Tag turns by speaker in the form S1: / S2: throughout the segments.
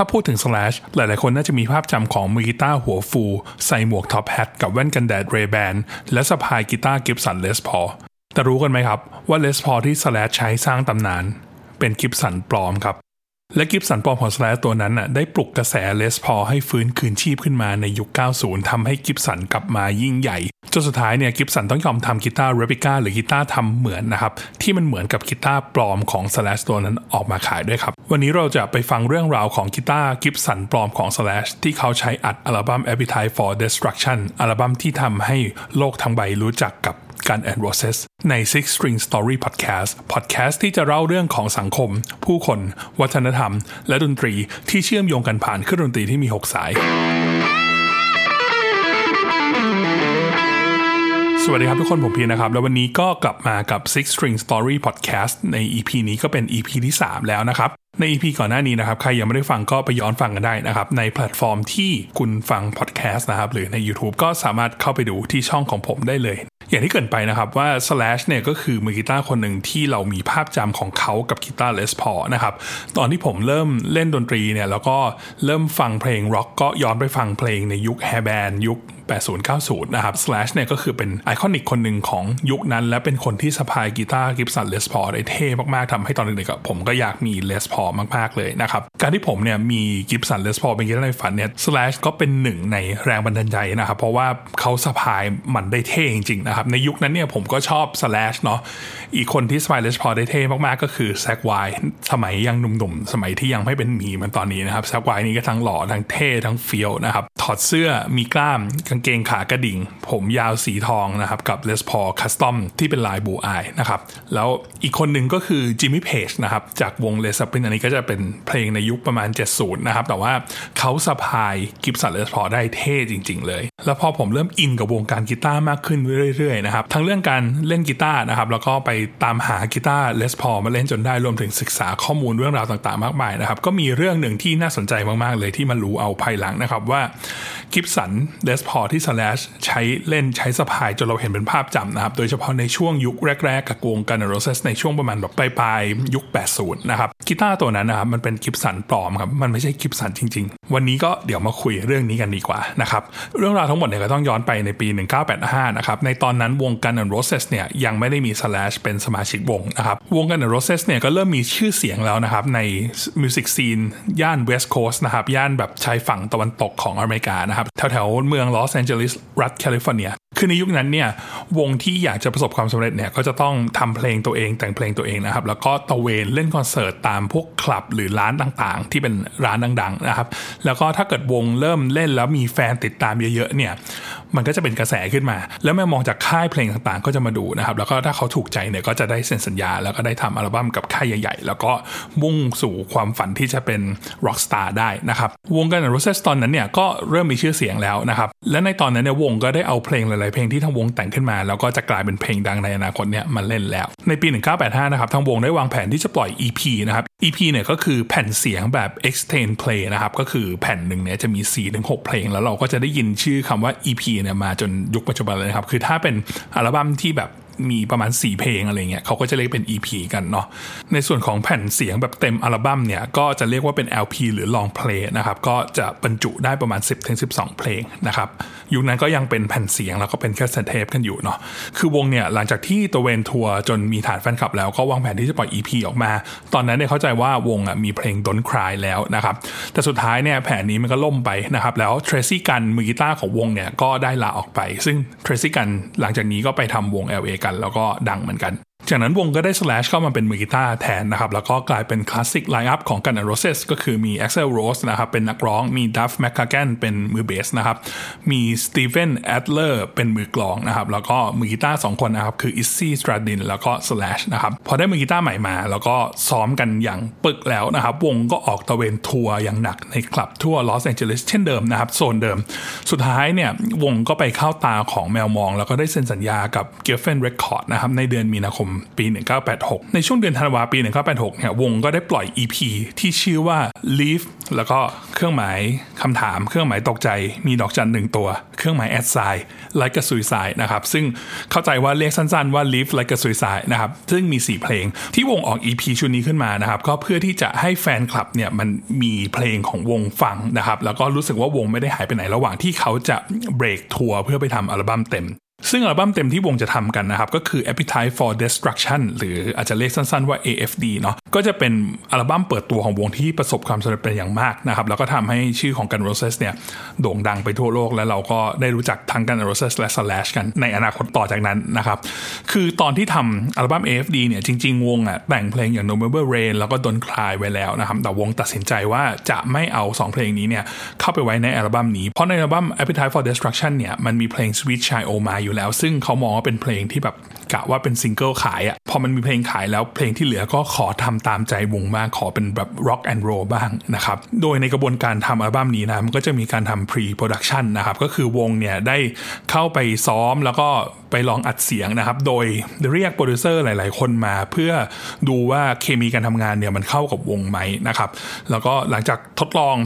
S1: ถ้าพูดถึง Slash หลายๆ คนน่าจะมีภาพจำของมือกีตาร์หัวฟู ใส่หมวก top hat กับแว่นกันแดด Ray-Ban และสะพายกีตาร์ Gibson Les Paul แต่รู้กันไหมครับว่า Les Paul ที่ Slash ใช้สร้างตำนาน เป็น Gibson ปลอมครับ และ Gibson ปลอมของ Slash ตัวนั้นน่ะได้ปลุกกระแส Les Paul ให้ฟื้นคืนชีพขึ้นมาในยุค 90ทำให้ Gibson กลับมายิ่งใหญ่จนสุดท้ายเนี่ย Gibson ต้องยอมทำกีตาร์ replica หรือกีตาร์ทำเหมือนนะครับ ที่มันเหมือนกับกีตาร์ปลอมของ Slash ตัวนั้นออกมาขายด้วยครับ วันนี้เราจะไปฟังเรื่องราวของกีตาร์ Gibson ปลอมของ Slash ที่เขาใช้อัดอัลบั้ม Appetite for Destruction อัลบั้มที่ทำให้โลกทั้งใบรู้จักกับ การแอนด์โรเซสใน Six String Story Podcast Podcast ที่จะเล่าเรื่องของสังคม ผู้คน วัฒนธรรม และดนตรีที่เชื่อมโยงกันผ่านเครื่องดนตรีที่มี 6 สาย สวัสดีครับทุกคนผมพีนะครับ แล้ววันนี้ก็กลับมากับ Six String Story Podcast ใน EP นี้ก็เป็น EP ที่ 3 แล้วนะครับใน EP ก่อนหน้านี้นะครับ ใครยังไม่ได้ฟังก็ไปย้อนฟังกันได้นะครับ ในแพลตฟอร์มที่คุณฟังพอดแคสต์นะครับ หรือใน YouTube ก็สามารถเข้าไปดูที่ช่องของผมได้เลย อย่างที่เกริ่นไปนะครับว่า Slash เนี่ยก็คือมือกีตาร์คนหนึ่งที่เรามีภาพจำของเขากับกีตาร์ Les Paul นะครับ ตอนที่ผมเริ่มเล่นดนตรีเนี่ยแล้วก็เริ่มฟังเพลงร็อกก็ย้อนไปฟังเพลงในยุค hair band ยุค 80-90 นะครับ Slash เนี่ยก็คือเป็น iconic คนหนึ่งของยุคนั้น และเป็นคนที่สะพายกีตาร์ Gibson Les Paul ได้เท่มาก ๆทำให้ตอนเด็กๆผมก็อยากมี Les Paul มาก ๆ เลยนะครับ การที่ผมเนี่ยมีGibson Les Paul เป็นกีตาร์ในฝันเนี่ย Slash ก็เป็นหนึ่งในแรงบันดาลใจนะครับ เพราะว่าเขาสะพายมันได้เท่จริง ๆ นะครับ ในยุคนั้นเนี่ยผมก็ชอบ Slash เนาะอีกคนที่สะพาย Les Paul ได้เท่มากๆก็คือ Zakk Wylde สมัยยังหนุ่มๆสมัยที่ยังไม่เป็นหมีเหมือนตอนนี้นะครับ Zakk Wylde นี่ก็ทั้งหล่อทั้งเท่ทั้งเฟี้ยวนะครับถอดเสื้อมีกล้ามกางเกงขากระดิ่ง ผมยาวสีทองนะครับกับ Les Paul Custom ที่เป็นลายบูอายนะครับแล้วอีกคนหนึ่งก็คือ Jimmy Page นะครับจากวง Led Zeppelin อันนี้ก็จะเป็นเพลงในยุคประมาณ 70 นะครับ แต่ว่าเขาสะพายกิฟสันเลสพอได้เท่จริง ๆ เลย แล้วพอผมเริ่มอินกับวงการกีตาร์มากขึ้นเรื่อยๆนะครับทั้งเรื่องการเล่นกีตาร์นะครับแล้วก็ไปตามหากีตาร์เลสพอมาเล่นจนได้รวมถึงศึกษาข้อมูลเรื่องราวต่างๆ มากมายนะครับก็มีเรื่องหนึ่งที่น่าสนใจมากๆ เลยที่มารู้เอาภายหลังนะครับว่ากิฟสันเลสพอที่สแลชใช้เล่นใช้สะพายจนเราเห็นเป็นภาพจำนะครับ โดยเฉพาะในช่วงยุคแรก ๆ กับวง Guns N' Roses ในช่วงประมาณแบบปลายๆยุค 80 นะครับ กีตาร์ตัวนั้นนะครับมันเป็น Gibson ปลอมครับมันไม่ใช่ Gibson จริง ๆ วันนี้ก็เดี๋ยวมาคุยเรื่องนี้กันดีกว่านะครับเรื่องราวทั้งหมดเนี่ยก็ต้องย้อนไปในปี 1985 นะครับในตอนนั้นวง Guns N' Roses เนี่ยยังไม่ได้มี Slash เป็นสมาชิกวงนะครับวง Guns N' Roses เนี่ยก็เริ่มมีชื่อเสียงแล้วนะครับใน music scene ย่าน West Coast นะครับย่านแบบชายฝั่งตะวันตกของอเมริกานะครับแถวๆเมืองลอสแอนเจลิสรัฐแคลิฟอร์เนียคือในยุคนั้นเนี่ยวงที่อยากจะประสบความสำเร็จเนี่ยก็จะต้องทำเพลงตัวเองแต่งเพลงตัวเองนะครับแล้วก็ตระเวนเล่นคอนเสิร์ตตามพวกคลับหรือร้านต่างๆ ที่เป็นร้านดังๆนะครับ แล้วก็ถ้าเกิดวงเริ่มเล่นแล้วมีแฟนติดตามเยอะๆเนี่ย มันก็จะเป็นกระแสขึ้นมา แล้วแมวมองจากค่ายเพลงต่างๆ ก็จะมาดูนะครับ แล้วก็ถ้าเขาถูกใจเนี่ยก็จะได้เซ็นสัญญา แล้วก็ได้ทำอัลบั้มกับค่ายใหญ่ๆ แล้วก็มุ่งสู่ความฝันที่จะเป็นร็อกสตาร์ได้นะครับ วงกันโรเซสตอนนั้นเนี่ยก็เริ่มมีชื่อเสียงแล้วนะครับ และในตอนนั้นเนี่ยวงก็ได้เอาเพลงหลายๆเพลงที่ทางวงแต่งขึ้นมา แล้วก็จะกลายเป็นเพลงดังในอนาคตเนี่ยมาเล่นแล้ว ในปี 1985 นะครับทางวงได้วางแผนที่จะปล่อย EP นะครับ EP เนี่ยก็คือแผ่นเสียงแบบ extend play นะครับก็คือแผ่นหนึ่งเนี่ยจะมี4-6 เพลง แล้วเราก็จะได้ยินชื่อคำว่า EP เนี่ยมาจนยุคปัจจุบันเลยนะครับ คือถ้าเป็นอัลบั้มที่แบบ มีประมาณ 4 เพลงอะไรเงี้ยเขาก็จะเรียกเป็น EP กันเนาะในส่วนของแผ่นเสียงแบบเต็มอัลบั้มเนี่ย ก็จะเรียกว่าเป็น LP หรือ Long Play นะครับ ก็จะบรรจุได้ประมาณ 10-12 เพลงนะครับยุคนั้นก็ยังเป็นแผ่นเสียงแล้วก็เป็นแค่เซเทปกันอยู่เนาะคือวงเนี่ยหลังจากที่ตัวเวนทัวร์จนมีฐานแฟนคลับแล้วก็วางแผนที่จะปล่อย EP ออกมา ตอนนั้นเนี่ยเข้าใจว่าวงอะมีเพลง Don't Cry แล้วนะครับแต่สุดท้ายเนี่ยแผนนี้มันก็ล่มไปนะครับแล้วเทรซี่กันมือกีตาร์ของวงเนี่ยก็ได้ลาออกไป ซึ่งเทรซี่กันหลังจากนี้ก็ไปทำวง LA กันแล้วก็ดังเหมือนกัน จากนั้นวงก็ได้ slash เข้ามาเป็นมือกีตาร์แทนนะครับ แล้วก็กลายเป็น classic lineup ของกัน n โรเซสก็คือมี Axl Rose นะครับเป็นนักร้องมี Duff McKagan เป็นมือเบสนะครับ มี Steven Adler เป็นมือกลองนะครับ แล้วก็มือกีตาร์สองคนนะครับ คือ Izzy Stradlin แล้วก็ Slash นะครับ พอได้มือกีตาร์ใหม่มา แล้วก็ซ้อมกันอย่างปึกแล้วนะครับ วงก็ออกตระเวนทัวร์อย่างหนักในคลับทั่วลอสแอนเจลิสเช่นเดิมนะครับโซนเดิม สุดท้ายเนี่ยวงก็ไปเข้าตาของแมวมอง แล้วก็ได้เซ็นสัญญากับ Geffen Record นะครับในเดือนมีนาคมปี 1986 ในช่วงเดือนธันวาปี 1986 เนี่ยวงก็ได้ปล่อย EP ที่ชื่อว่า Leave แล้วก็เครื่องหมายคำถาม เครื่องหมายตกใจมีดอกจันหนึ่งตัว เครื่องหมายแอดไซน์ like a suicide นะครับ ซึ่งเข้าใจว่าเรียกสั้นๆว่า live like a suicide นะครับ ซึ่งมี 4 เพลงที่วงออก EP ชุดนี้ขึ้นมานะครับ ก็เพื่อที่จะให้แฟนคลับเนี่ยมันมีเพลงของวงฟังนะครับ แล้วก็รู้สึกว่าวงไม่ได้หายไปไหนระหว่างที่เขาจะเบรกทัวร์เพื่อไปทำอัลบั้มเต็ม ซึ่งอัลบั้มเต็มที่วงจะทำกันนะครับก็คือ Appetite for Destruction หรืออาจจะเรียกสั้นๆว่า AFD เนาะก็จะเป็นอัลบั้มเปิดตัวของวงที่ประสบความสำเร็จเป็นอย่างมากนะครับแล้วก็ทำให้ชื่อของ Guns N' Roses เนี่ยโด่งดังไปทั่วโลก แล้วเราก็ได้รู้จักทั้ง Guns N' Roses และ Slash กันในอนาคตต่อจากนั้นนะครับคือตอนที่ทำอัลบั้ม AFD เนี่ยจริงๆ วงอะแต่งเพลงอย่าง November Rain แล้วก็ Don't Cry ไว้แล้วนะครับแต่วงตัดสินใจว่าจะไม่เอา 2 เพลงนี้เนี่ยเข้าไปไว้ในอัลบั้มนี้เพราะในอัลบั้ม Appetite for Destruction เนี่ยมันมีเพลง Sweet Child O' Mine อยู่แล้ว ซึ่งเขามองว่าเป็นเพลงที่แบบกะว่าเป็นซิงเกิลขายอะ่ะพอมันมีเพลงขายแล้วเพลงที่เหลือก็ขอทำตามใจวงบ้างขอเป็นแบบ rock and roll บ้างนะครับโดยในกระบวนการทำอัลบั้มนี้นะมันก็จะมีการทำ pre production นะครับก็คือวงเนี่ยได้เข้าไปซ้อมแล้วก็ไปลองอัดเสียงนะครับ โดยเรียกโปรดิวเซอร์หลาย ๆ คนมา เพื่อดูว่าเคมีการทำงานเนี่ยมันเข้ากับวงไหมนะครับแล้วก็หลังจากทดลอง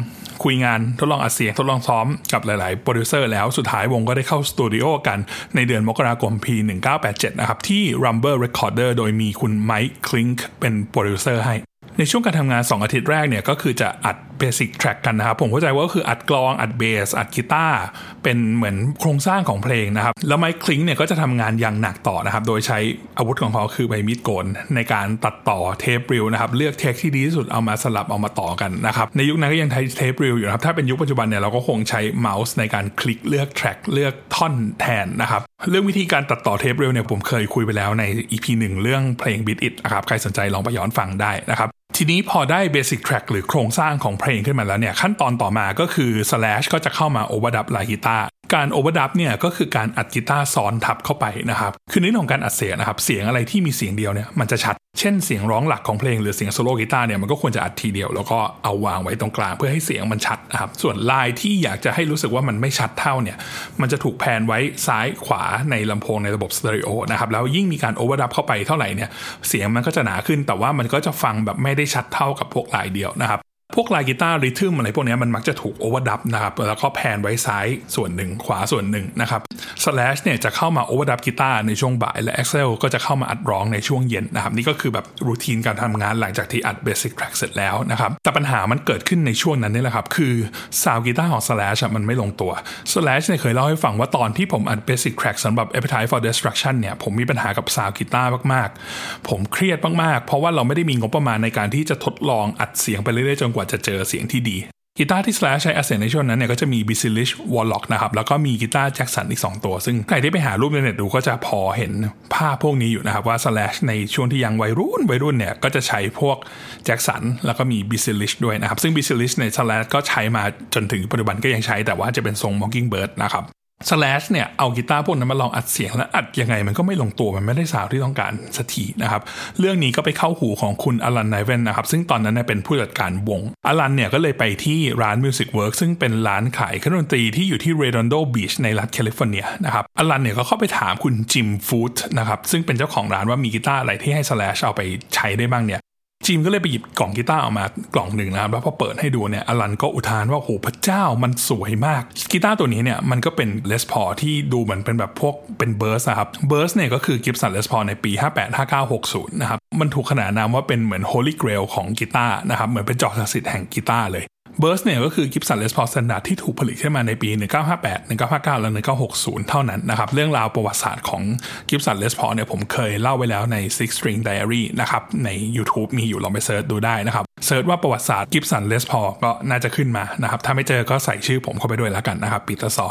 S1: คุยงานทดลองอัดเสียงทดลองซ้อมกับหลาย ๆ โปรดิวเซอร์แล้วสุดท้ายวงก็ได้เข้าสตูดิโอกันในเดือนมกราคมปี 1987 นะครับ ที่ Rumbo Recorders โดยมีคุณ Mike Clink เป็นโปรดิวเซอร์ให้ ในช่วงการทำงาน 2 อาทิตย์แรกเนี่ยก็คือจะอัด basic track กันนะครับ ผมเข้าใจว่าก็คืออัดกลองอัดเบสอัดกีตาร์เป็นเหมือนโครงสร้างของเพลงนะครับ แล้ว Mike Clink เนี่ยก็จะทำงานอย่างหนักต่อนะครับ โดยใช้อาวุธของเขาคือใบมีดโกน ในการตัดต่อเทป reel นะครับ เลือก take ที่ดีที่สุดเอามาสลับเอามาต่อกันนะครับ ในยุคนั้นก็ยังใช้เทป reel อยู่นะครับ ถ้าเป็นยุคปัจจุบันเนี่ยเราก็คงใช้เมาส์ในการคลิกเลือก track เลือกท่อนแทนนะครับเรื่องวิธีการตัดต่อเทป reel เนี่ยผมเคยคุยไปแล้วใน EP หนึ่งเรื่องเพลง Beat It นะครับใครสนใจลองไปย้อนฟังได้นะครับ ทีนี้พอได้ Basic Track หรือโครงสร้างของเพลงขึ้นมาแล้วเนี่ย ขั้นตอนต่อมาก็คือ Slash ก็จะเข้ามา overdub ลายกีตาร์ การ overdub เนี่ยก็คือการอัดกีตาร์ซ้อนทับเข้าไปนะครับคือในเรื่องของการอัดเสียงนะครับเสียงอะไรที่มีเสียงเดียวเนี่ยมันจะชัด เช่นเสียงร้องหลักของเพลงหรือเสียงโซโล่กีตาร์เนี่ยมันก็ควรจะอัดทีเดียวแล้วก็เอาวางไว้ตรงกลางเพื่อให้เสียงมันชัดนะครับส่วนลายที่อยากจะให้รู้สึกว่ามันไม่ชัดเท่าเนี่ยมันจะถูก pan ไว้ซ้ายขวาในลำโพงในระบบสเตอริโอนะครับแล้วยิ่งมีการ overdub เข้าไปเท่าไหร่เนี่ยเสียงมันก็จะหนาขึ้นแต่ว่ามันก็จะฟังแบบไม่ได้ชัดเท่ากับพวกลายเดียวนะครับ พวกลายกีตาร์ rhythm อะไรพวกนี้มันมักจะถูก overdub นะครับแล้วก็ pan ไว้ซ้ายส่วนหนึ่งขวาส่วนหนึ่งนะครับ Slash เนี่ยจะเข้ามา overdub กีตาร์ในช่วงบ่ายและ Axl ก็จะเข้ามาอัดร้องในช่วงเย็นนะครับนี่ก็คือแบบ routine การทำงานหลังจากที่อัด basic track เสร็จแล้วนะครับแต่ปัญหามันเกิดขึ้นในช่วงนั้นนี่แหละครับคือซาวกีตาร์ของ Slash มันไม่ลงตัว Slash เนี่ยเคยเล่าให้ฟังว่าตอนที่ผมอัด basic track สำหรับ Appetite for Destruction เนี่ยผมมีปัญหากับซาวกีตาร์มากๆ ผมเครียดมากๆ เพราะว่าเราไม่ได้มีงบประมาณในการที่จะทดลองอัดเสียงไปเรื่อยๆจนกว่าจะเจอเสียงที่ดีกีตาร์ที่ Slash ใช้อ s เซนในช่วงนั้นเนี่ยก็จะมี b i s i l i s h Warlock นะครับ แล้วก็มีกีตาร์แจ็คสันอีก 2 ตัว ซึ่งใครที่ไปหารูปในเน็ตดูก็จะพอเห็นภาพพวกนี้อยู่นะครับว่า Slash ในช่วงที่ยังวัยรุ่นวัยรุ่นเนี่ย ก็จะใช้พวกแจ็คสันแล้วก็มี b i s i l i s h ด้วยนะครับ ซึ่ง b i s i l i s h ใน Slash ก็ใช้มาจนถึงปัจจุบันก็ยังใช้แต่ว่าจะเป็นทรง Mockingbird นะครับ Slash เนี่ยเอากีตาร์พวกนั้นมาลองอัดเสียงแล้วอัดยังไงมันก็ไม่ลงตัวมันไม่ได้สาวที่ต้องการสักทีนะครับเรื่องนี้ก็ไปเข้าหูของคุณ Alan Niven นะครับซึ่งตอนนั้นเป็นผู้จัดการวง Alan เนี่ยก็เลยไปที่ร้าน Music Works ซึ่งเป็นร้านขายเครื่องดนตรีที่อยู่ที่ Redondo Beach ในรัฐแคลิฟอร์เนียนะครับ Alan เนี่ยก็เข้าไปถามคุณ Jim Foote นะครับซึ่งเป็นเจ้าของร้านว่ามีกีตาร์อะไรที่ให้ Slash เอาไปใช้ได้บ้างเนี่ย Jim ก็เลยไปหยิบกล่องกีตาร์ออกมากล่องหนึ่งนะครับแล้วพอเปิดให้ดูเนี่ย Alan ก็อุทานว่าโหพระเจ้ามันสวยมากกีตาร์ตัวนี้เนี่ยมันก็เป็น Les Paul ที่ดูเหมือนเป็นแบบพวกเป็น Burst ครับ Burst เนี่ยก็คือ Gibson Les Paul ในปี 58 59 60 นะครับ มันถูกขนานนามว่าเป็นเหมือน Holy Grail ของกีตาร์นะครับ เหมือนเป็นจอกศักดิ์สิทธิ์แห่งกีตาร์เลย Burst เนี่ยก็คือ Gibson Les Paul Standard ที่ถูกผลิตขึ้นมาในปี 1958 1959 และ 1960 เท่านั้นนะครับ เรื่องราวประวัติศาสตร์ของ Gibson Les Paul เนี่ยผมเคยเล่าไว้แล้วใน Six String Diary นะครับใน YouTube มีอยู่ลองไป search ดูได้นะครับ search ว่าประวัติศาสตร์ Gibson Les Paul ก็น่าจะขึ้นมานะครับถ้าไม่เจอก็ใส่ชื่อผมเข้าไปด้วยแล้วกันนะครับปีเตอร์ซอ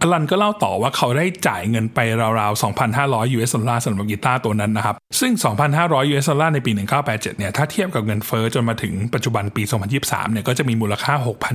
S1: Alan ก็เล่าต่อว่าเขาได้จ่ายเงินไปราวๆ 2,500 US ดอลลาร์สำหรับกีตาร์ตัวนั้นนะครับ ซึ่ง 2,500 US ดอลลาร์ในปี 1987 เนี่ย ถ้าเทียบกับเงินเฟ้อจนมาถึงปัจจุบันปี 2023 เนี่ย ก็จะมีมูลค่า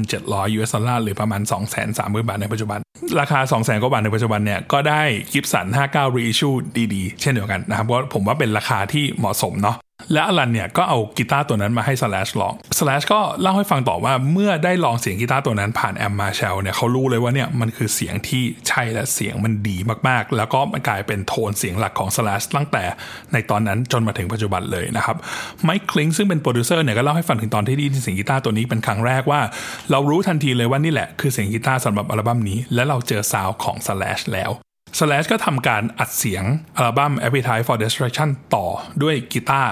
S1: 6,700 US ดอลลาร์หรือประมาณ 230,000 บาทในปัจจุบัน ราคา 200,000 กว่าบาทในปัจจุบันเนี่ย ก็ได้ Gibson 59 reissue ดีๆ เช่นเดียวกันนะครับ เพราะผมว่าเป็นราคาที่เหมาะสมเนาะ และ Alan เนี่ยก็เอากีตาร์ตัวนั้นมาให้ Slash ลอง Slash ก็เล่าให้ฟังต่อว่าเมื่อได้ลองเสียงกีตาร์ตัวนั้นผ่าน amp Marshall เนี่ยเขารู้เลยว่าเนี่ยมันคือเสียงที่ใช่และเสียงมันดีมากๆ แล้วก็มันกลายเป็นโทนเสียงหลักของ Slash ตั้งแต่ในตอนนั้นจนมาถึงปัจจุบันเลยนะครับMike Clink ซึ่งเป็นโปรดิวเซอร์เนี่ยก็เล่าให้ฟังถึงตอนที่ได้ยินเสียงกีตาร์ตัวนี้เป็นครั้งแรกว่า เรารู้ทันทีเลยว่านี่แหละคือเสียงกีตาร์สำหรับอัลบั้มนี้ และเราเจอซาวของ Slash แล้ว Slash ก็ทำการอัดเสียงอัลบั้ม Appetite for Destruction ต่อด้วยกีตาร์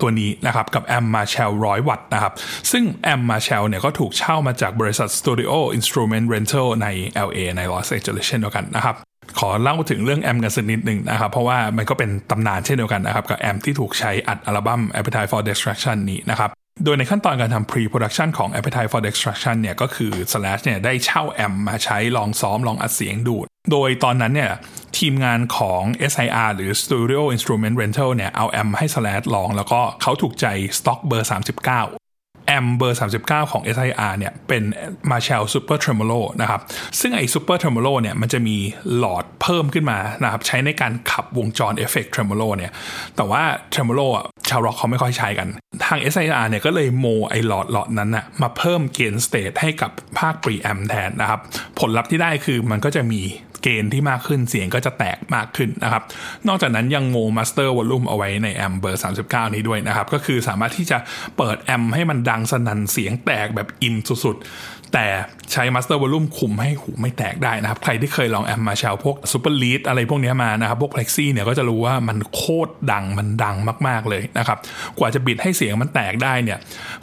S1: ตัวนี้นะครับกับ amp Marshall ร้อยวัตต์นะครับซึ่ง amp Marshall เนี่ยก็ถูกเช่ามาจากบริษัท Studio Instrument Rental ใน LA ใน Los Angeles เช่นเดียวกันนะครับขอเล่าถึงเรื่อง amp กันสักนิดหนึ่งนะครับ เพราะว่ามันก็เป็นตำนานเช่นเดียวกันนะครับ กับ amp ที่ถูกใช้อัดอัลบั้ม Appetite for Destruction นี้นะครับ โดยในขั้นตอนการทำ pre-production ของ Appetite for Destruction เนี่ยก็คือ Slash เนี่ยได้เช่า amp มาใช้ลองซ้อมลองอัดเสียงดู โดยตอนนั้นเนี่ยทีมงานของ SIR หรือ Studio Instrument Rental เนี่ยเอา amp ให้ Slash ลอง แล้วก็เขาถูกใจสต็อกเบอร์ 39 amp เบอร์ 39 ของ SIR เนี่ยเป็น Marshall Super Tremolo นะครับ ซึ่งไอ้ Super Tremolo เนี่ยมันจะมีหลอดเพิ่มขึ้นมานะครับใช้ในการขับวงจรเอฟเฟกต์ Tremolo เนี่ยแต่ว่า Tremolo อะชาวร็อกเขาไม่ค่อยใช้กัน ทาง SIR เนี่ยก็เลยโมไอ้หลอดหลอดนั้นนะมาเพิ่ม gain stage ให้กับภาค preamp แทนนะครับ ผลลัพธ์ที่ได้คือมันก็จะมี gain ที่มากขึ้นเสียงก็จะแตกมากขึ้นนะครับ นอกจากนั้นยังโม master volume เอาไว้ใน amp เบอร์ 39 นี้ด้วยนะครับ ก็คือสามารถที่จะเปิด amp ให้มันดังสนั่นเสียงแตกแบบอินสุดๆ แต่ใช้ master volume คุมให้หูไม่แตกได้นะครับ ใครที่เคยลอง amp Marshall พวก Super Lead อะไรพวกนี้มานะครับ พวก Plexi เนี่ยก็จะรู้ว่ามันโคตรดังมันดังมากๆเลยนะครับ กว่าจะบิดให้เสียงมันแตกได้เนี่ย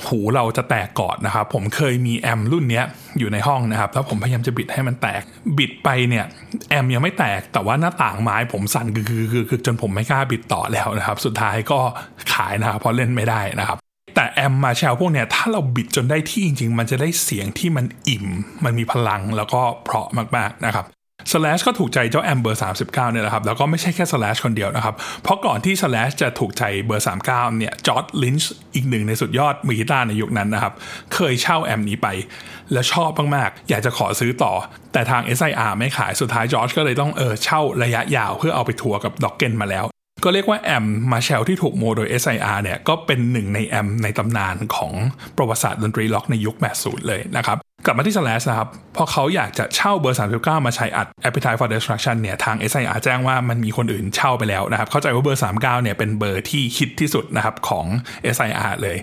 S1: หูเราจะแตกก่อนนะครับ ผมเคยมีแอมรุ่นเนี้ยอยู่ในห้องนะครับ แล้วผมพยายามจะบิดให้มันแตก บิดไปเนี่ยแอมยังไม่แตก แต่ว่าหน้าต่างไม้ผมสั่นคือๆจนผมไม่กล้าบิดต่อแล้วนะครับ สุดท้ายก็ขายนะครับเพราะเล่นไม่ได้นะครับ แต่แอมมาแชลพวกเนี้ยถ้าเราบิดจนได้ที่จริง ๆ มันจะได้เสียงที่มันอิ่ม มันมีพลังแล้วก็เพราะมากๆนะครับ Slash ก็ถูกใจเจ้าแอมเบอร์ 39เนี่ยแหละครับ แล้วก็ไม่ใช่แค่ Slash คนเดียวนะครับ เพราะก่อนที่ Slash จะถูกใจเบอร์ 39 เนี่ย George Lynch อีกหนึ่งในสุดยอดมือกีตาร์ในยุคนั้นนะครับ เคยเช่า amp นี้ไป แล้วชอบมาก ๆ อยากจะขอซื้อต่อ แต่ทาง SIR ไม่ขายสุดท้ายจอร์จก็เลยต้องเออเช่าระยะยาวเพื่อเอาไปทัวร์กับ Dokken มาแล้ว ก็เรียกว่า amp Marshall ที่ถูกโมโดย SIR เนี่ยก็เป็นหนึ่งใน amp ในตำนานของประวัติศาสตร์ดนตรีล็อกในยุค 80 เลยนะครับ กลับมาที่ Slash นะครับ พอเขาอยากจะเช่าเบอร์ 39 มาใช้อัด Appetite for Destruction เนี่ยทาง SIR แจ้งว่ามันมีคนอื่นเช่าไปแล้วนะครับ เข้าใจว่าเบอร์ 39 เนี่ยเป็นเบอร์ที่ฮิตที่สุดนะครับของ SIR เลย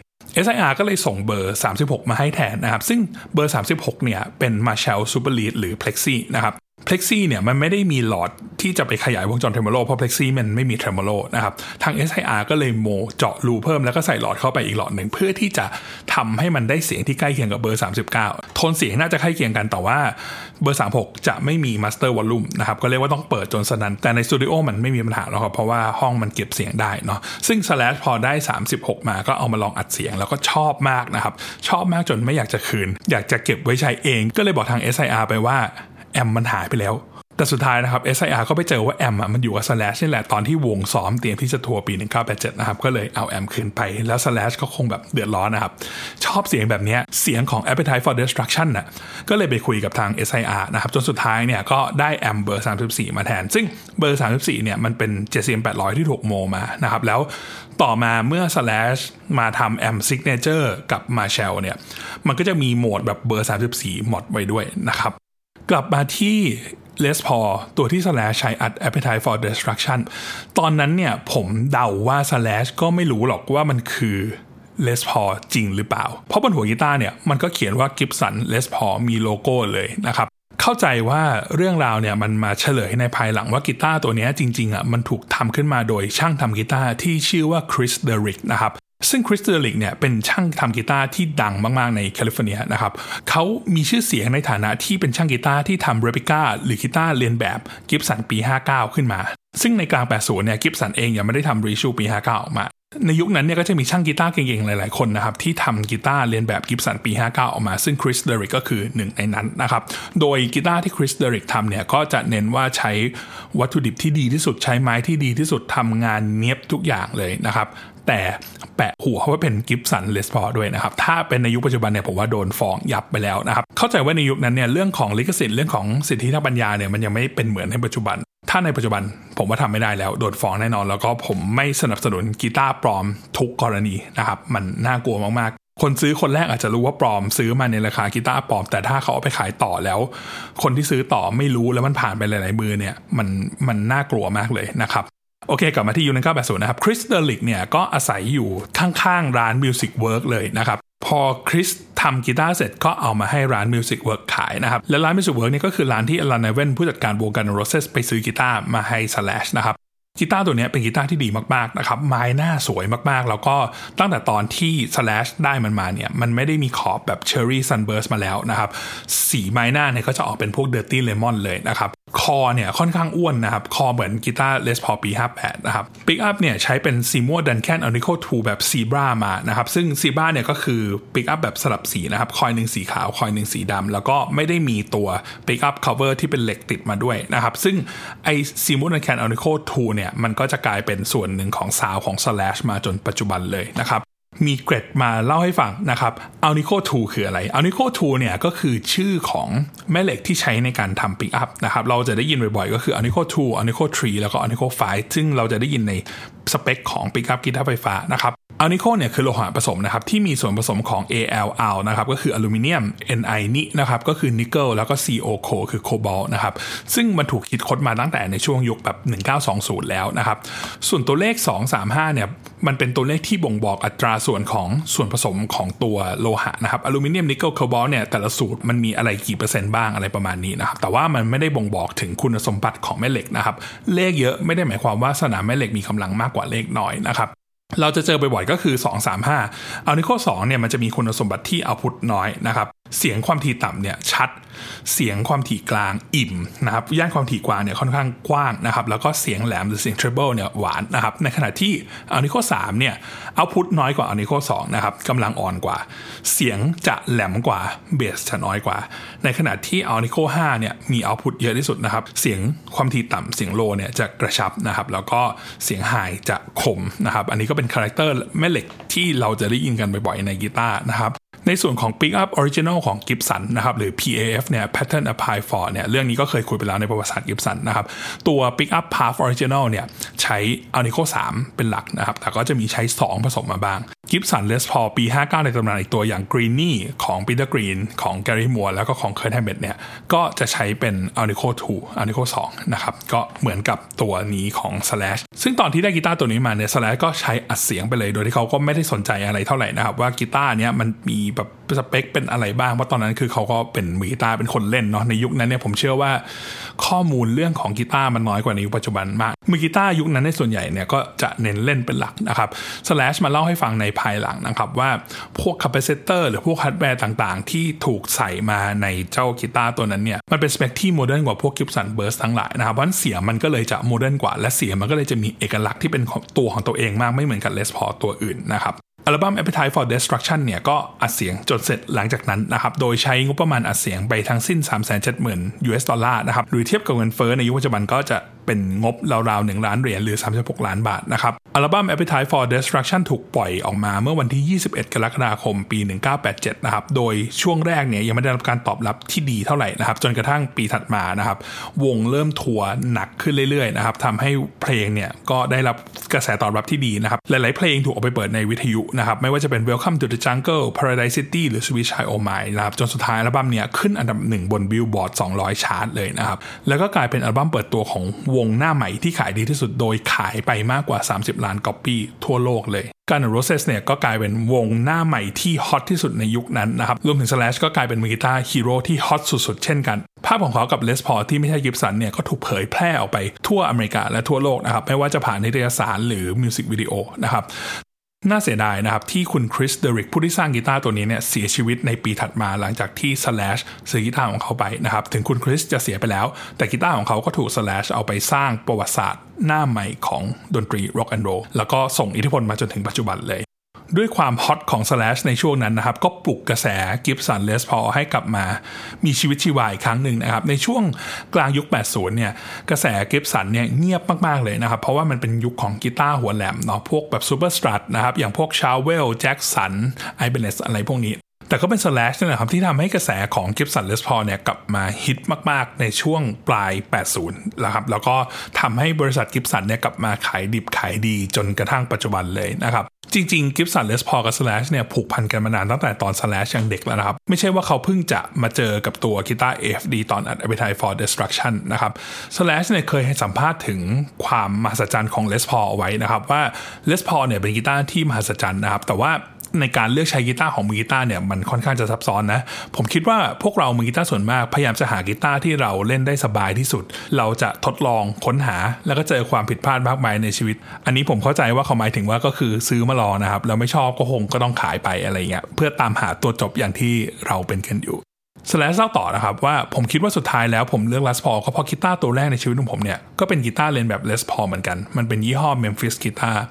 S1: SIR ก็เลยส่งเบอร์ 36 มาให้แทนนะครับ ซึ่งเบอร์ 36 เนี่ยเป็น Marshall Super Lead หรือ Plexi นะครับ Plexi เนี่ยมันไม่ได้มีหลอดที่จะไปขยายวงจร tremolo เพราะ Plexi มันไม่มี tremolo นะครับ ทาง SIR ก็เลยโมเจาะรูเพิ่มแล้วก็ใส่หลอดเข้าไปอีกหลอดหนึ่ง เพื่อที่จะทำให้มันได้เสียงที่ใกล้เคียงกับเบอร์ 39 โทนเสียงน่าจะใกล้เคียงกันแต่ว่าเบอร์ 36 จะไม่มี master volume นะครับ ก็เรียกว่าต้องเปิดจนสนั่นแต่ในสตูดิโอมันไม่มีปัญหาหรอกครับเพราะว่าห้องมันเก็บเสียงได้เนาะซึ่ง Slash พอได้ 36 มาก็เอามาลองอัดเสียงแล้วก็ชอบมากนะครับชอบมากจนไม่อยากจะคืน อยากจะเก็บไว้ใช้เอง ก็เลยบอกทาง SIR ไปว่า แอมมันหายไปแล้ว แต่สุดท้ายนะครับ SIR ก็ไปเจอว่าแอมมันอยู่กับ Slash นี่แหละตอนที่วงซ้อมเตรียมที่จะทัวร์ปี 1987 นะครับ ก็เลยเอาแอมคืนไปแล้ว Slash ก็คงแบบเดือดร้อนนะครับ ชอบเสียงแบบนี้เสียงของ Appetite for Destruction น่ะก็เลยไปคุยกับทาง SIR นะครับจนสุดท้ายเนี่ยก็ได้แอมเบอร์ 34 มาแทน ซึ่งเบอร์ 34 เนี่ยมันเป็น JCM 800 ที่ถูกโมมานะครับแล้วต่อมาเมื่อ Slash มาทำแอม Signature กับ Marshall เนี่ย มันก็จะมีโหมดแบบเบอร์ 34 หมดไว้ด้วยนะครับ กลับมาที่ Les Paul ตัวที่ Slash ใช้อัด Appetite for Destruction ตอนนั้นเนี่ยผมเดาว่า Slash ก็ไม่รู้หรอกว่ามันคือ Les Paul จริงหรือเปล่า เพราะบนหัวกีตาร์เนี่ยมันก็เขียนว่า Gibson Les Paul มีโลโก้เลยนะครับ เข้าใจว่าเรื่องราวเนี่ยมันมาเฉลยในภายหลังว่ากีตาร์ตัวนี้จริงๆอะมันถูกทำขึ้นมาโดยช่างทำกีตาร์ที่ชื่อว่า Kris Derrig นะครับ ซึ่ง Kris Derrig เนี่ยเป็นช่างทำกีตาร์ที่ดังมาก ๆ ในแคลิฟอร์เนียนะครับเขามีชื่อเสียงในฐานะที่เป็นช่างกีตาร์ที่ทำ replica หรือกีตาร์เลียนแบบ Gibson ปี 59 ขึ้นมา ซึ่งในกลาง 80 เนี่ย Gibson เองยังไม่ได้ทำ reissue ปี 59 ออกมา ในยุคนั้นเนี่ยก็จะมีช่างกีตาร์เก่งๆ หลาย ๆ คนนะครับที่ทำกีตาร์เลียนแบบ Gibson ปี 59 ออกมา ซึ่ง Kris Derrig ก็คือหนึ่งในนั้นนะครับโดยกีตาร์ที่คริสเดริกทำเนี่ยก็จะเน้นว่าใช้วัตถุดิบที่ดีที่สุดใช้ไม้ที่ดีที่สุดทำงานเนี้ยบทุกอย่างเลยนะครับ แต่แปะหัวว่าเป็นกิฟสันเลสพอด้วยนะครับ ถ้าเป็นในยุคปัจจุบันเนี่ยผมว่าโดนฟ้องยับไปแล้วนะครับ เข้าใจว่าในยุคนั้นเนี่ยเรื่องของลิขสิทธิ์เรื่องของสิทธิทางปัญญาเนี่ยมันยังไม่เป็นเหมือนในปัจจุบัน ถ้าในปัจจุบันผมว่าทำไม่ได้แล้วโดนฟ้องแน่นอน แล้วก็ผมไม่สนับสนุนกีตาร์ปลอมทุกกรณีนะครับมันน่ากลัวมากๆคนซื้อคนแรกอาจจะรู้ว่าปลอมซื้อมาในราคากีตาร์ปลอม แต่ถ้าเขาเอาไปขายต่อแล้ว คนที่ซื้อต่อไม่รู้แล้วมันผ่านไปหลาย ๆ มือเนี่ยมันมันน่ากลัวมากเลยนะครับ โอเคกลับมาที่ยูนิคแบบศูนย์นะครับ Kris Derrig เนี่ยก็อาศัยอยู่ข้างๆร้าน Music Work เลยนะครับพอ Kris ทำกีตาร์เสร็จก็เอามาให้ร้าน Music Work ขายนะครับ และร้าน Music Work นี่ก็คือร้านที่ Alan Niven ผู้จัดการวง Guns N' Roses ไปซื้อกีตาร์มาให้ Slash นะครับกีตาร์ตัวนี้เป็นกีตาร์ที่ดีมากๆนะครับไม้หน้าสวยมากๆ แล้วก็ตั้งแต่ตอนที่ Slash ได้มันมาเนี่ย มันไม่ได้มีขอบแบบ Cherry Sunburst มาแล้วนะครับ สีไม้หน้าเนี่ยก็จะออกเป็นพวก Dirty Lemon เลยนะครับ คอเนี่ยค่อนข้างอ้วนนะครับ คอเหมือนกีตาร์ Les Paul ปี 58 นะครับปิกอัพเนี่ยใช้เป็น Seymour Duncan Alnico 2แบบ Zebra มานะครับ ซึ่ง Zebra เนี่ยก็คือปิกอัพแบบสลับสีนะครับ คอยหนึ่งสีขาว คอยหนึ่งสีดำแล้วก็ไม่ได้มีตัวปิกอัพ cover ที่เป็นเหล็กติดมาด้วยนะครับ ซึ่งไอ Seymour Duncan Onico 2เนี่ยมันก็จะกลายเป็นส่วนหนึ่งของซาวของ Slash มาจนปัจจุบันเลยนะครับ มีเกร็ดมาเล่าให้ฟังนะครับ Alnico two คืออะไร Alnico two เนี่ยก็คือชื่อของแม่เหล็กที่ใช้ในการทำปิกอัพนะครับ เราจะได้ยินบ่อยๆ ก็คือ a l n i c o 2 a l n i c o 3แล้วก็ Alnico five ซึ่งเราจะได้ยินในสเปคของปิกอัพกีตาร์ไฟฟ้านะครับ a l n i c o เนี่ยคือโลหะผสมนะครับที่มีส่วนผสมของ Al Al นะครับก็คืออลูมิเนียม Ni นินะครับก็คือนิกเกิลแล้วก็ Co โคคือโคบอลต์นะครับซึ่งมันถูกคิดค้นมาตั้งแต่ในช่วงยุคแบบ 1920 แล้วนะครับส่วนตัวเลข 235 เนี่ยมันเป็นตัวเลขที่บ่งบอกอัตราส่วนของส่วนผสมของตัวโลหะนะครับอลูมิเนียมนิกเกิลโคบอลต์เนี่ยแต่ละสูตรมันมีอะไรกี่เปอร์เซ็นต์บ้างอะไรประมาณนี้นะครับแต่ว่ามันไม่ได้บ่งบอกถึงคุณสมบัติของแม่เหล็กนะครับเลขเยอะไม่ได้หมายความว่าสนามแม่เหล็กมีกำลังมากกว่าเลขน้อยนะครับ เราจะเจอบ่อยๆก็คือ 235 Alnico 2เนี่ยมันจะมีคุณสมบัติที่ output น้อยนะครับ เสียงความถี่ต่ำเนี่ยชัด เสียงความถี่กลางอิ่มนะครับย่านความถี่กว้างเนี่ยค่อนข้างกว้างนะครับแล้วก็เสียงแหลมหรือเสียง treble เนี่ยหวานนะครับในขณะที่ Alnico 3เนี่ย output น้อยกว่า Alnico 2นะครับกำลังอ่อนกว่า เสียงจะแหลมกว่าเบสจะน้อยกว่า ในขณะที่ Alnico 5เนี่ยมี output เยอะที่สุดนะครับเสียงความถี่ต่ำเสียง low เนี่ยจะกระชับนะครับแล้วก็เสียง high จะคมนะครับอันนี้ก็เป็น character แม่เหล็กที่เราจะได้ยินกันบ่อยๆในกีตาร์นะครับ ในส่วนของ Pick Up Original ของ Gibson นะครับหรือ PAF เนี่ย Pattern Apply for เนี่ยเรื่องนี้ก็เคยคุยไปแล้วในประวัติศาสตร์ Gibson นะครับตัว Pick Up Path Original เนี่ยใช้ Alnico 3 เป็นหลักนะครับแต่ก็จะมีใช้ 2 ผสมมาบ้าง Gibson Les Paul ปี 59 ในตำนานอีกตัวอย่าง Greenie ของ Peter Green ของ Gary Moore แล้วก็ของ Kurt Hammett เนี่ยก็จะใช้เป็น Alnico 2 Alnico 2นะครับก็เหมือนกับตัวนี้ของ Slash ซึ่งตอนที่ได้กีตาร์ตัวนี้มาเนี่ย Slash ก็ใช้อัดเสียงไปเลย โดยที่เขาก็ไม่ได้สนใจอะไรเท่าไหร่นะครับว่ากีตาร์เนี้ยมันมีแบบสเปคเป็นอะไรบ้างเพราะตอนนั้นคือเขาก็เป็นมือกีตาร์เป็นคนเล่นเนาะในยุคนั้นเนี่ยผมเชื่อว่าข้อมูลเรื่องของกีตาร์มันน้อยกว่าในยุคปัจจุบันมากมือกีตาร์ยุคนั้นในส่วนใหญ่เนี่ยก็จะเน้นเล่นเป็นหลักนะครับ Slash มาเล่าให้ฟังในภายหลังนะครับว่าพวก capacitor หรือพวกฮาร์ดแวร์ต่างๆ ที่ถูกใส่มาในเจ้ากีตาร์ตัวนั้นเนี่ยมันเป็นสเปคที่ modern กว่าพวก Gibson Burst ทั้งหลายนะครับเพราะเสียงมันก็เลยจะ modern กว่าและเสียงมันก็เลยจะมีเอกลักษณ์ที่เป็นตัวของตัวเองมากไม่เหมือนกับ Les Paul ตัวอื่นนะครับ อัลบั้ม Appetite for Destruction เนี่ยก็อัดเสียงจนเสร็จหลังจากนั้นนะครับ โดยใช้งบประมาณอัดเสียงไปทั้งสิ้น 370,000 US ดอลลาร์นะครับ หรือเทียบกับเงินเฟ้อในยุคปัจจุบันก็จะเป็นงบราวๆ1ล้านเหรียญหรือ 36 ล้านบาทนะครับ อัลบั้ม Appetite for Destruction ถูกปล่อยออกมาเมื่อวันที่ 21 กรกฎาคมปี 1987 นะครับ โดยช่วงแรกเนี่ยยังไม่ได้รับการตอบรับที่ดีเท่าไหร่นะครับ จนกระทั่งปีถัดมานะครับ วงเริ่มทัวร์หนักขึ้นเรื่อยๆนะครับทำให้เพลงเนี่ยก็ได้รับกระแสตอบรับที่ดีนะครับ หลายๆเพลงถูกเอาไปเปิดในวิทยุนะครับ ไม่ว่าจะเป็น Welcome to the Jungle Paradise City หรือ Sweet Child O' Mine นะครับ จนสุดท้ายอัลบั้มเนี่ยขึ้นอันดับหนึ่งบน Billboard 200 ชาร์ตเลยนะครับ แล้วก็กลายเป็นอัลบั้มเปิดตัวของวงหน้าใหม่ที่ขายดีที่สุดโดยขายไปมากกว่า 30 ล้านก๊อปปี้ทั่วโลกเลย Guns N' Roses เนี่ยก็กลายเป็นวงหน้าใหม่ที่ hot ที่สุดในยุคนั้นนะครับ รวมถึง Slash ก็กลายเป็นมือกีตาร์ฮีโร่ที่ hot สุดๆ เช่นกัน ภาพของเขากับเลสพอที่ไม่ใช่กิฟสันเนี่ยก็ถูกเผยแพร่ออกไปทั่วอเมริกาและทั่วโลกนะครับ ไม่ว่าจะผ่านนิตยสารหรือมิวสิกวิดีโอนะครับ น่าเสียดายนะครับ ที่คุณคริสเดริกผู้ที่สร้างกีตาร์ตัวนี้เนี่ยเสียชีวิตในปีถัดมาหลังจากที่ Slash ซื้อกีตาร์ของเขาไปนะครับ ถึงคุณคริสจะเสียไปแล้ว แต่กีตาร์ของเขาก็ถูก Slash เอาไปสร้างประวัติศาสตร์หน้าใหม่ของดนตรีร็อกแอนด์โรลแล้วก็ส่งอิทธิพลมาจนถึงปัจจุบันเลย ด้วยความฮอตของ Slash ในช่วงนั้นนะครับ ก็ปลุกกระแส Gibson Les Paul ให้กลับมามีชีวิตชีวาอีกครั้งหนึ่งนะครับ ในช่วงกลางยุค 80 เนี่ย กระแส Gibson เนี่ยเงียบมาก ๆ เลยนะครับ เพราะว่ามันเป็นยุคของกีตาร์หัวแหลมเนาะพวกแบบ Super Strat นะครับ อย่างพวก c h a w e l Jackson Ibanez อะไรพวกนี้แต่ก็เป็น Slash นี่แหละครับที่ทำให้กระแสของ Gibson Les Paul เนี่ยกลับมาฮิตมาก ๆ ในช่วงปลาย 80นะครับแล้วก็ทำให้บริษัท Gibson เนี่ยกลับมาขายดิบขายดีจนกระทั่งปัจจุบันเลยนะครับ จริงๆ Gibson Les Paul กับ Slash เนี่ยผูกพันกันมานานตั้งแต่ตอน Slash ยังเด็กแล้วนะครับ ไม่ใช่ว่าเขาเพิ่งจะมาเจอกับตัวกีตาร์ AFD ตอน Appetite for Destruction นะครับ Slash เนี่ยเคยให้สัมภาษณ์ถึงความมหัศจรรย์ของ Les Paul เอาไว้นะครับว่า Les Paul เนี่ยเป็นกีตาร์ที่มหัศจรรย์นะครับแต่ว่า ในการเลือกใช้กีตาร์ของมือกีตาร์เนี่ยมันค่อนข้างจะซับซ้อนนะ ผมคิดว่าพวกเรามือกีตาร์ส่วนมากพยายามจะหากีตาร์ที่เราเล่นได้สบายที่สุด เราจะทดลองค้นหา แล้วก็เจอความผิดพลาดมากมายในชีวิต อันนี้ผมเข้าใจว่าเขาหมายถึงว่าก็คือซื้อมาลองนะครับแล้วไม่ชอบก็คงก็ต้องขายไปอะไรเงี้ยเพื่อตามหาตัวจบอย่างที่เราเป็นกันอยู่ สแลชเล่าต่อนะครับว่าผมคิดว่าสุดท้ายแล้วผมเลือกเลสพอก็เพราะกีตาร์ตัวแรกในชีวิตของผมเนี่ย ก็เป็นกีตาร์เลนแบบเลสพอเหมือนกัน มันเป็นยี่ห้อ Memphis กีตาร์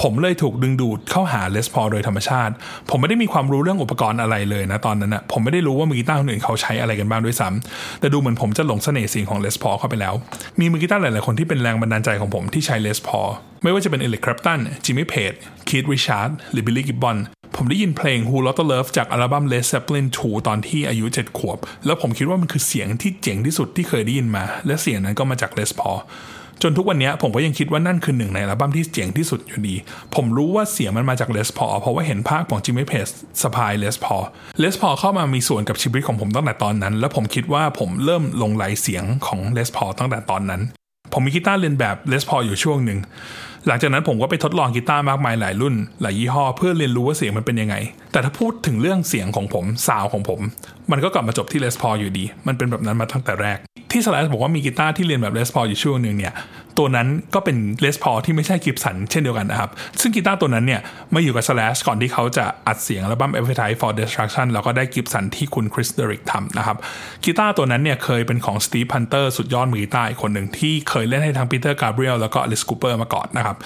S1: ผมเลยถูกดึงดูดเข้าหาเลสพอโดยธรรมชาติ ผมไม่ได้มีความรู้เรื่องอุปกรณ์อะไรเลยนะตอนนั้นนะผมไม่ได้รู้ว่ามือกีตาร์คนอื่นเขาใช้อะไรกันบ้างด้วยซ้ำแต่ดูเหมือนผมจะหลงเสน่ห์เสียงของ Les Paul เข้าไปแล้ว มีมือกีตาร์หลายๆคนที่เป็นแรงบันดาลใจของผมที่ใช้ Les Paul ไม่ว่าจะเป็น Eric Clapton Jimmy Page Keith Richards หรือ Billy Gibbons ผมได้ยินเพลง Whole Lotta Love จากอัลบั้ม Led Zeppelin 2 ตอนที่อายุ 7 ขวบ แล้วผมคิดว่ามันคือเสียงที่เจ๋งที่สุดที่เคยได้ยินมา และเสียงนั้นก็มาจาก Les Paul จนทุกวันนี้ผมก็ยังคิดว่านั่นคือหนึ่งในอัลบั้มที่เจ๋งที่สุดอยู่ดี ผมรู้ว่าเสียงมันมาจาก Les Paul เพราะว่าเห็นภาพของ Jimmy Page สะพาย Les Paul Les Paul เข้ามามีส่วนกับชีวิตของผมตั้งแต่ตอนนั้น แล้วผมคิดว่าผมเริ่มหลงใหลเสียงของ Les Paul ตั้งแต่ตอนนั้น ผมมีกีตาร์เลียนแบบ Les Paul อยู่ช่วงหนึ่งหลังจากนั้นผมก็ไปทดลองกีตาร์มากมายหลายรุ่น หลายยี่ห้อเพื่อเรียนรู้ว่าเสียงมันเป็นยังไง แต่ถ้าพูดถึงเรื่องเสียงของผมสาวของผม มันก็กลับมาจบที่ Les Paul อยู่ดี มันเป็นแบบนั้นมาตั้งแต่แรก ที่ Slash บอกว่ามีกีตาร์ที่เลียนแบบ Les Paul อยู่ช่วงหนึ่งเนี่ย ตัวนั้นก็เป็น Les Paul ที่ไม่ใช่ Gibson เช่นเดียวกันนะครับ ซึ่งกีตาร์ตัวนั้นเนี่ยมาอยู่กับ Slash ก่อนที่เขาจะอัดเสียงอัลบั้ม Appetite for Destruction แล้วก็ได้ Gibson ที่คุณ Kris Derrig ทำนะครับกีตาร์ตัวนั้นเนี่ยเคยเป็นของ Steve Hunter สุดยอดมือกีตาร์คนหนึ่งที่เคยเล่นให้ทั้ง Peter Gabriel แล้วก็ Alice Cooper มาก่อนนะครับ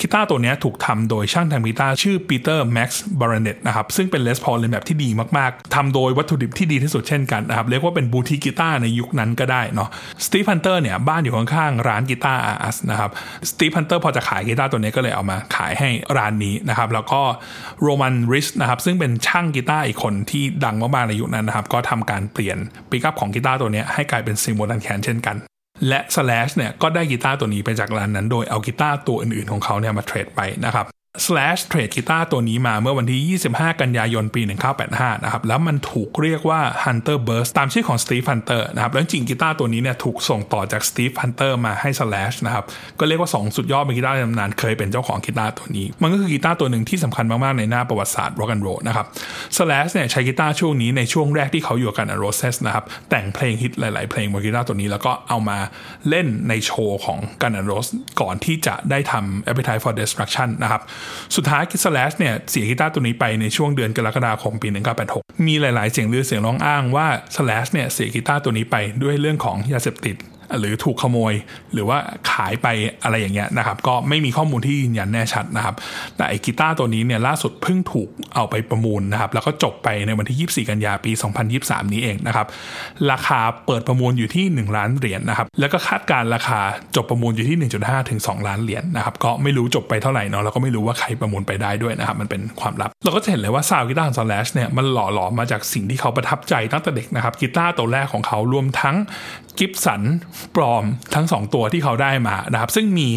S1: กีตาร์ตัวนี้ถูกทำโดยช่างทำกีตาร์ชื่อ Peter Max Baranet นะครับซึ่งเป็น Les Paul เลียนแบบที่ดีมากๆทำโดยวัตถุดิบที่ดีที่สุดเช่นกันนะครับเรียกว่าเป็นบูติกีตาร์ในยุคนั้นก็ได้เนาะ Steve Hunter เนี่ยบ้านอยู่ข้างๆร้าน Guitars R Us นะครับSteve Hunter พอจะขายกีตาร์ตัวนี้ก็เลยเอามาขายให้ร้านนี้นะครับ แล้วก็ Roman Rist นะครับ ซึ่งเป็นช่างกีตาร์อีกคนที่ดังมากๆในยุคนั้นนะครับ ก็ทำการเปลี่ยนปิกัพของกีตาร์ตัวนี้ให้กลายเป็น Seymour Duncan เช่นกัน และ Slash เนี่ยก็ได้กีตาร์ตัวนี้ไปจากร้านนั้น โดยเอากีตาร์ตัวอื่นๆของเขาเนี่ยมา trade ไปนะครับ Slash เทรดกีตาร์ตัวนี้มาเมื่อวันที่ 25 กันยายนปี 1985 นะครับ แล้วมันถูกเรียกว่า Hunter Burst ตามชื่อของ Steve Hunter นะครับ แล้วจริงกีตาร์ตัวนี้เนี่ยถูกส่งต่อจาก Steve Hunter มาให้ Slash นะครับ ก็เรียกว่า 2 สุดยอดมือกีตาร์ในตำนานเคยเป็นเจ้าของกีตาร์ตัวนี้ มันก็คือกีตาร์ตัวหนึ่งที่สำคัญมาก ๆ ในหน้าประวัติศาสตร์ rock and roll นะครับ Slash เนี่ยใช้กีตาร์ตัวนี้ในช่วงแรกที่เขาอยู่กัน Roses นะครับ แต่งเพลงฮิตหลาย ๆ เพลงบนกีตาร์ตัวนี้ แล้วก็เอามาเล่นในโชว์ของ Guns N' Roses ก่อนที่จะได้ทำ Appetite for Destruction นะครับสุดท้ายคือ Slash เนี่ยเสียกีตาร์ตัวนี้ไปในช่วงเดือนกรกฎาคมปี 1986 มีหลาย ๆ เสียงลือเสียงร้องอ้างว่า Slash เนี่ยเสียกีตาร์ตัวนี้ไปด้วยเรื่องของยาเสพติด หรือถูกขโมย หรือว่าขายไปอะไรอย่างเงี้ยนะครับ ก็ไม่มีข้อมูลที่ยืนยันแน่ชัดนะครับ แต่ไอ้กีตาร์ตัวนี้เนี่ยล่าสุดเพิ่งถูกเอาไปประมูลนะครับ แล้วก็จบไปในวันที่ 24 กันยาปี 2023 นี้เองนะครับ ราคาเปิดประมูลอยู่ที่ 1 ล้านเหรียญนนะครับ แล้วก็คาดการราคาจบประมูลอยู่ที่ 1.5 ถึง 2 ล้านเหรียญนนะครับ ก็ไม่รู้จบไปเท่าไหร่เนาะ แล้วก็ไม่รู้ว่าใครประมูลไปได้ด้วยนะครับ มันเป็นความลับ เราก็จะเห็นเลยว่าซาวกีตาร์ของ Slash เนี่ยมันหล่อหลอมมาจากสิ่งที่เขาประทับใจตั้งแต่เด็กนะครับกีตาร์ตัวแรกของเขารวมทั้งGibson ปลอมทั้ง 2 ตัวที่เขาได้มานะครับ ซึ่งมี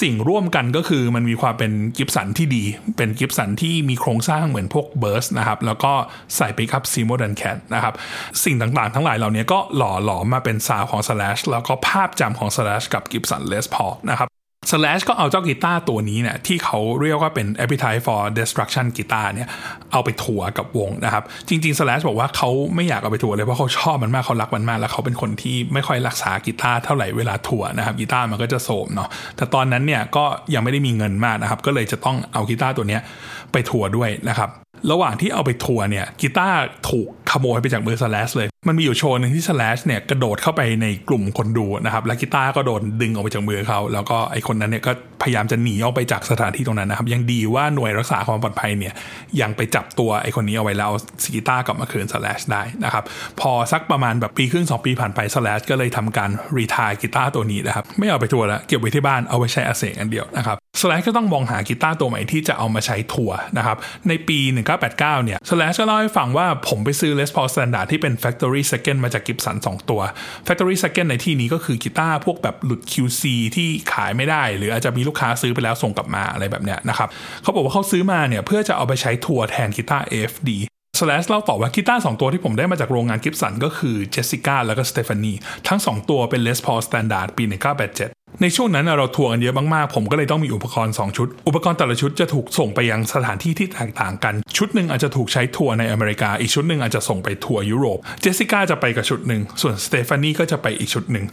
S1: สิ่งร่วมกันก็คือมันมีความเป็น Gibson ที่ดี เป็น Gibson ที่มีโครงสร้างเหมือนพวก Burst นะครับ แล้วก็ใส่ไปกับ Seymour Duncan นะครับ สิ่งต่างๆ ทั้งหลายเหล่านี้ก็หล่อหลอมมาเป็นซาวของ Slash แล้วก็ภาพจำของ Slash กับ Gibson Les Paul นะครับ Slash ก็เอาเจ้ากีตาร์ตัวนี้เนี่ยที่เขาเรียกว่าเป็น Appetite for Destruction กีตาร์เนี่ยเอาไปทัวร์กับวงนะครับ จริง ๆ Slash บอกว่าเขาไม่อยากเอาไปทัวร์เลยเพราะเขาชอบมันมากเขารักมันมาก แล้วเขาเป็นคนที่ไม่ค่อยรักษากีตาร์เท่าไหร่เวลาทัวร์นะครับกีตาร์มันก็จะโทรมเนาะแต่ตอนนั้นเนี่ยก็ยังไม่ได้มีเงินมากนะครับ ก็เลยจะต้องเอากีตาร์ตัวนี้ไปทัวด้วยนะครับ ระหว่างที่เอาไปทัวร์เนี่ยกีตาร์ถูกขโมยไปจากมือสแลชเลย มันมีอยู่โชว์หนึ่งที่สแลชเนี่ยกระโดดเข้าไปในกลุ่มคนดูนะครับ และกีตาร์ก็โดนดึงออกไปจากมือเขา แล้วก็ไอคนนั้นเนี่ยก็พยายามจะหนีออกไปจากสถานที่ตรงนั้นนะครับ ยังดีว่าหน่วยรักษาความปลอดภัยเนี่ยยังไปจับตัวไอคนนี้เอาไว้แล้วสกีตาร์กลับมาคืนสแลชได้นะครับ พอสักประมาณแบบปีครึ่งสองปีผ่านไปสแลชก็เลยทำการretire กีตาร์ตัวนี้นะครับไม่เอาไปทัวร์แล้วเก็บไว้ที่บ้านเอาไว้ใช้อัดเสียงอย่างเดียวนะครับ Slash ก็ต้องมองหากีตาร์ตัวใหม่ที่จะเอามาใช้ทัวร์นะครับในปี1989 เนี่ย Slash ก็เล่าให้ฟังว่าผมไปซื้อ Les Paul Standard ที่เป็น Factory Second มาจาก Gibson 2 ตัว Factory Second ในที่นี้ก็คือกีตาร์พวกแบบหลุด QC ที่ขายไม่ได้ หรืออาจจะมีลูกค้าซื้อไปแล้วส่งกลับมาอะไรแบบเนี้ยนะครับเขาบอกว่าเขาซื้อมาเนี่ยเพื่อจะเอาไปใช้ทัวร์แทนกีตาร์ AFD Slash เล่าต่อว่ากีตาร์สองตัวที่ผมได้มาจากโรงงาน Gibson ก็คือเจสสิก้าแล้วก็สเตฟานีทั้ง 2 ตัวเป็น Les Paul Standard ปี 1987 ในช่วงนั้นเราทัวร์กันเยอะมากๆ ผมก็เลยต้องมีอุปกรณ์ 2 ชุด อุปกรณ์แต่ละชุดจะถูกส่งไปยังสถานที่ที่แตกต่างกัน ชุดหนึ่งอาจจะถูกใช้ทัวร์ในอเมริกา อีกชุดหนึ่งอาจจะส่งไปทัวร์ยุโรป เจสสิก้าจะไปกับชุดหนึ่ง ส่วนสเตฟานีก็จะไปอีกชุดหนึ่ง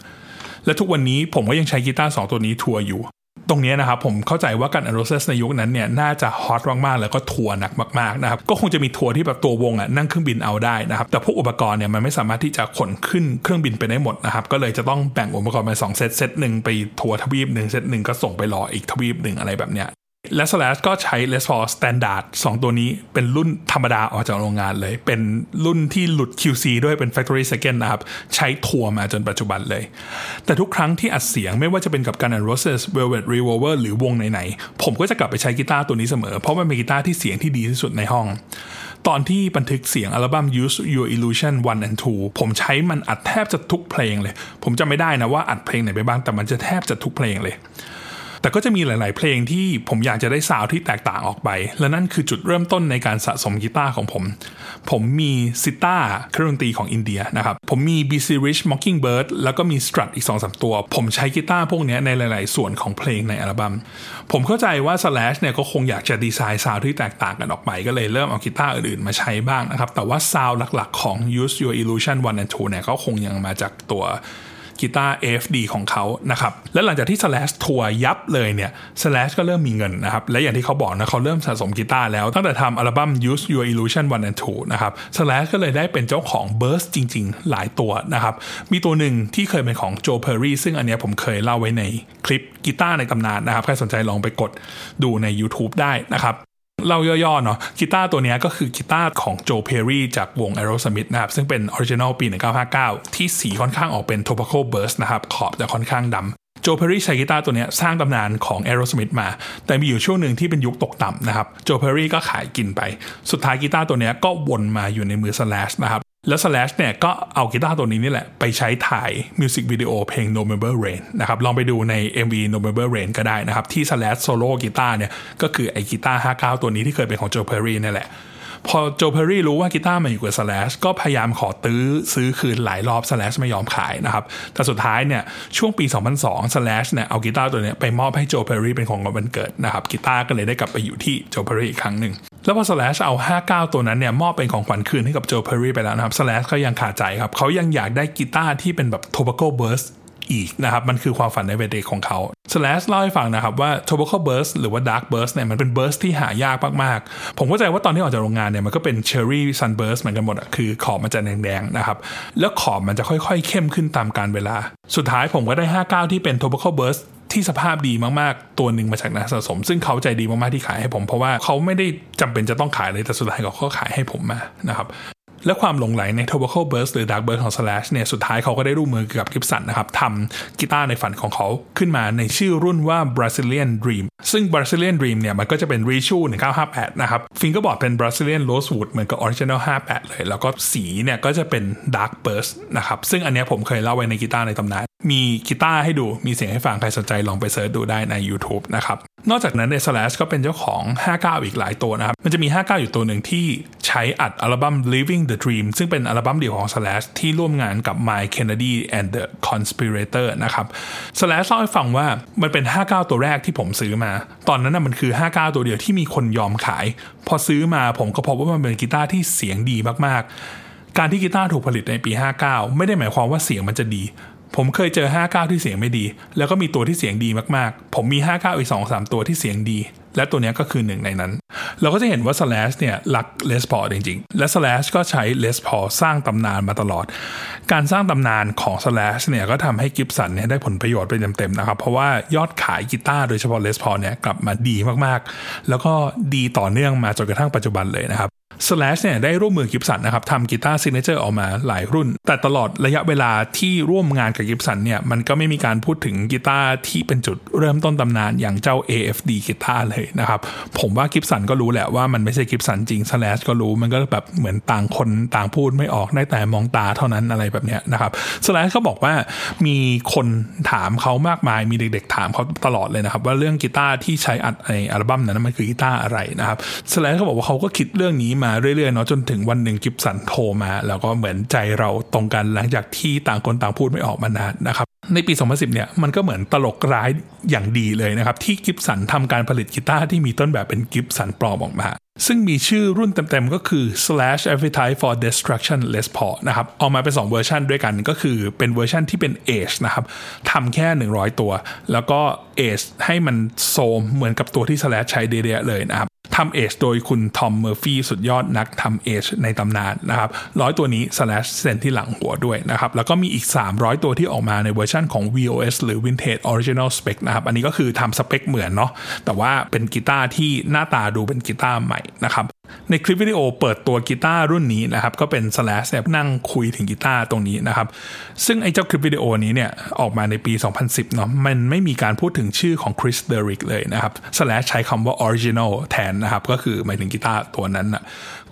S1: และทุกวันนี้ผมก็ยังใช้กีตาร์สองตัวนี้ทัวร์อยู่ ตรงนี้นะครับผมเข้าใจว่า Guns N' Roses ในยุคนั้นเนี่ยน่าจะฮอตมากๆ แล้วก็ทัวร์หนักมากๆนะครับก็คงจะมีทัวร์ที่แบบตัววงอะนั่งเครื่องบินเอาได้นะครับแต่พวกอุปกรณ์เนี่ยมันไม่สามารถที่จะขนขึ้นเครื่องบินไปได้หมดนะครับก็เลยจะต้องแบ่งอุปกรณ์เป็นสองเซตเซตหนึ่งไปทัวร์ทวีปหนึ่งเซตหนึ่งก็ส่งไปรออีกทวีปหนึ่งอะไรแบบเนี้ย และ Slash ก็ใช้ Les Paul Standard 2 ตัวนี้เป็นรุ่นธรรมดาออกจากโรงงานเลย เป็นรุ่นที่หลุด QC ด้วยเป็น Factory Second นะครับ ใช้ทัวร์มาจนปัจจุบันเลย แต่ทุกครั้งที่อัดเสียงไม่ว่าจะเป็นกับ Guns N' Roses Velvet Revolver หรือวงไหนๆ ผมก็จะกลับไปใช้กีตาร์ตัวนี้เสมอ เพราะมันเป็นกีตาร์ที่เสียงที่ดีที่สุดในห้อง ตอนที่บันทึกเสียงอัลบั้ม Use Your Illusion 1 and 2 ผมใช้มันอัดแทบจะทุกเพลงเลย ผมจะไม่ได้นะว่าอัดเพลงไหนไปบ้างแต่มันจะแทบจะทุกเพลงเลย แต่ก็จะมีหลาย ๆ เพลงที่ผมอยากจะได้ซาวที่แตกต่างออกไป และนั่นคือจุดเริ่มต้นในการสะสมกีตาร์ของผม ผมมีซิต้าเครื่องดนตรีของอินเดียนะครับ ผมมี BC Rich Mockingbird แล้วก็มี Strut อีก2อสตัว ผมใช้กีตาร์พวกนี้ในหลาย ๆ ส่วนของเพลงในอัลบัม้ม ผมเข้าใจว่า Slash เนี่ยก็คงอยากจะดีไซน์ซาวที่แตกต่างกันออกไป ก็เลยเริ่มเอากีตาร์อื่น ๆ มาใช้บ้างนะครับ แต่ว่าซาวหลัก ๆ ของ Use Your Illusion 1 and 2เนี่ยก็คงยังมาจากตัว กีตาร์ AFD ของเขานะครับและหลังจากที่ Slash ทัวร์ยับเลยเนี่ย Slash ก็เริ่มมีเงินนะครับและอย่างที่เขาบอกนะเขาเริ่มสะสมกีตาร์แล้วตั้งแต่ทำอัลบั้ม Use Your Illusion 1 and 2นะครับ Slash ก็เลยได้เป็นเจ้าของ Burst จริง ๆ หลายตัวนะครับมีตัวหนึ่งที่เคยเป็นของโจเพอร์รี่ซึ่งอันนี้ผมเคยเล่าไว้ในคลิปกีตาร์ในตำนานนะครับใครสนใจลองไปกดดูใน YouTube ได้นะครับ เล่าย่อๆเนาะกีตาร์ตัวนี้ก็คือกีตาร์ของ Joe Perry จากวง Aerosmith นะครับ ซึ่งเป็น original ปี 1959 ที่สีค่อนข้างออกเป็น Tobacco Burst นะครับ ขอบจะค่อนข้างดำ Joe Perry ใช้กีตาร์ตัวนี้สร้างตำนานของ Aerosmith มา แต่มีอยู่ช่วงหนึ่งที่เป็นยุคตกต่ำนะครับ Joe Perry ก็ขายกินไป สุดท้ายกีตาร์ตัวนี้ก็วนมาอยู่ในมือ Slash นะครับ แล้ว Slash เนี่ยก็เอากีตาร์ตัวนี้นี่แหละ ไปใช้ถ่ายมิวสิกวิดีโอเพลง November Rain นะครับ ลองไปดูใน MV November Rain ก็ได้นะครับ ที่ Slash โซโล่กีตาร์เนี่ย ก็คือไอกีตาร์59 ตัวนี้ที่เคยเป็นของ Joe Perry นี่แหละ พอ Joe Perry รู้ว่ากีตาร์มันอยู่กับ Slash ก็พยายามขอตื้อซื้อคืนหลายรอบ Slash ไม่ยอมขายนะครับ แต่สุดท้ายเนี่ยช่วงปี 2002 Slash เนี่ยเอากีตาร์ตัวเนี้ยไปมอบให้ Joe Perry เป็นของขวัญวันเกิดนะครับกีตาร์ก็เลยได้กลับไปอยู่ที่ Joe Perry อีกครั้งหนึ่งแล้วพอ Slash เอา 59 ตัวนั้นเนี่ยมอบเป็นของขวัญคืนให้กับ Joe Perry ไปแล้วนะครับ Slash ก็ยังขาดใจครับเขายังอยากได้กีตาร์ที่เป็นแบบ Tobacco Burst อีกนะครับ มันคือความฝันในวัยเด็กของเขา Slash เล่าให้ฟังนะครับว่า Tobacco Burst หรือว่า Dark Burst เนี่ยมันเป็น burst ที่หายากมากๆ ผมเข้าใจว่าตอนที่ออกจากโรงงานเนี่ยมันก็เป็น Cherry Sunburst เหมือนกันหมดอะคือขอบมันจะแดงๆนะครับ แล้วขอบมันจะค่อยๆ เข้มขึ้นตามการเวลา สุดท้ายผมก็ได้ 59 ที่เป็น Tobacco Burst ที่สภาพดีมากๆ ตัวหนึ่งมาจากนักสะสม ซึ่งเขาใจดีมากๆที่ขายให้ผม เพราะว่าเขาไม่ได้จำเป็นจะต้องขายเลยแต่สุดท้ายเขาก็ขายให้ผมมานะครับ และความหลงไหลใน Tobacco Burst หรือ Dark Burst ของ Slash เนี่ยสุดท้ายเขาก็ได้ร่วมมือกับกิฟสันนะครับทำกีตาร์ในฝันของเขาขึ้นมาในชื่อรุ่นว่า Brazilian Dream ซึ่ง Brazilian Dream เนี่ยมันก็จะเป็น r e s h u e 1958 นะครับฟิงก็บอกเป็น Brazilian Rosewood เหมือนกับ Original 58 เลย แล้วก็สีเนี่ยก็จะเป็น Dark Burst นะครับซึ่งอันนี้ผมเคยเล่าไว้ในกีตาร์ในตำนาน มีกีตาร์ให้ดูมีเสียงให้ฟังใครสนใจลองไปเสิร์ชดูได้ใน YouTube นะครับ นอกจากนั้นใน Slash ก็เป็นเจ้าของ 59 อีกหลายตัวนะครับ มันจะมี 59 อยู่ตัวหนึ่งที่ใช้อัดอัลบั้ม Living the Dream ซึ่งเป็นอัลบั้มเดี่ยวของ Slash ที่ร่วมงานกับ Mike Kennedy and the Conspirator นะครับ Slash เล่าให้ฟังว่ามันเป็น 59 ตัวแรกที่ผมซื้อมา ตอนนั้นนะมันคือ 59 ตัวเดียวที่มีคนยอมขาย พอซื้อมาผมก็พบว่ามันเป็นกีตาร์ที่เสียงดีมากๆ การที่กีตาร์ถูกผลิตในปี 59 ไม่ได้หมายความว่าเสียงมันจะดี ผมเคยเจอ 59 ที่เสียงไม่ดี แล้วก็มีตัวที่เสียงดีมากๆ ผมมี 59 อีก 2-3 ตัวที่เสียงดี และตัวนี้ก็คือหนึ่งในนั้น เราก็จะเห็นว่า Slash เนี่ยรัก Les Paul จริงๆ และ Slash ก็ใช้ Les Paul สร้างตำนานมาตลอด การสร้างตำนานของ Slash เนี่ยก็ทำให้ Gibson เนี่ยได้ผลประโยชน์ไปเต็มๆนะครับ เพราะว่ายอดขายกีตาร์โดยเฉพาะ Les Paul เนี่ยกลับมาดีมากๆ แล้วก็ดีต่อเนื่องมาจนกระทั่งปัจจุบันเลยนะครับ Slash เนี่ยได้ร่วมมือ Gibson นะครับทำกีตาร์ signature ออกมาหลายรุ่น แต่ตลอดระยะเวลาที่ร่วมงานกับกิฟสันเนี่ยมันก็ไม่มีการพูดถึงกีตาร์ที่เป็นจุดเริ่มต้นตำนานอย่างเจ้า AFD กีตาร์เลยนะครับ ผมว่ากิฟสันก็รู้แหละว่ามันไม่ใช่กิฟสันจริง Slash ก็รู้มันก็แบบเหมือนต่างคนต่างพูดไม่ออกได้แต่มองตาเท่านั้นอะไรแบบเนี้ยนะครับ Slash ก็บอกว่ามีคนถามเขามากมายมีเด็กๆถามเขาตลอดเลยนะครับ ว่าเรื่องกีตาร์ที่ใช้อัดในอัลบั้มนั้นมันคือกีตาร์อะไรนะครับ Slash เขาบอกว่าเขาก็คิดเรื่องนี้มาเรื่อยๆเนาะจนถึงวันหนึ่งกิฟสันโทรมา แล้วก็เหมือนใจเราตรงกันหลังจากที่ต่างคนต่างพูดไม่ออกมานานนะครับในปี 2010 เนี่ยมันก็เหมือนตลกร้ายอย่างดีเลยนะครับ ที่ Gibson ทำการผลิตกีตาร์ที่มีต้นแบบเป็น Gibson ปลอมออกมา ซึ่งมีชื่อรุ่นเต็มๆ ก็คือ slash appetite for destruction les paul นะครับออกมาเป็น 2 เวอร์ชันด้วยกันก็คือเป็นเวอร์ชันที่เป็น age นะครับทำแค่ 100 ตัว แล้วก็ age ให้มันโทรมเหมือนกับตัวที่ slash ใช้เด๊ะๆเลยนะครับ ทำ age โดยคุณ Tom Murphy สุดยอดนักทำเอชในตำนานนะครับร้อยตัวนี้ slash เซ็นที่หลังหัวด้วยนะครับ แล้วก็มีอีก 300 ตัวที่ออกมาในเวอร์ชันของ VOS หรือ Vintage Original Spec นะครับ อันนี้ก็คือทำสเปคเหมือนเนาะแต่ว่าเป็นกีตาร์ที่หน้าตาดูเป็นกีตาร์ใหม่นะครับในคลิปวิดีโอเปิดตัวกีตาร์รุ่นนี้นะครับก็เป็น slash นั่งคุยถึงกีตาร์ตรงนี้นะครับซึ่งไอ้เจ้าคลิปวิดีโอนี้เนี่ยออกมาในปี 2010เนาะมันไม่มีการพูดถึงชื่อของ Kris Derrig เลยนะครับ slash ใช้คำว่า original แทนนะครับก็คือหมายถึงกีตาร์ตัวนั้นนะ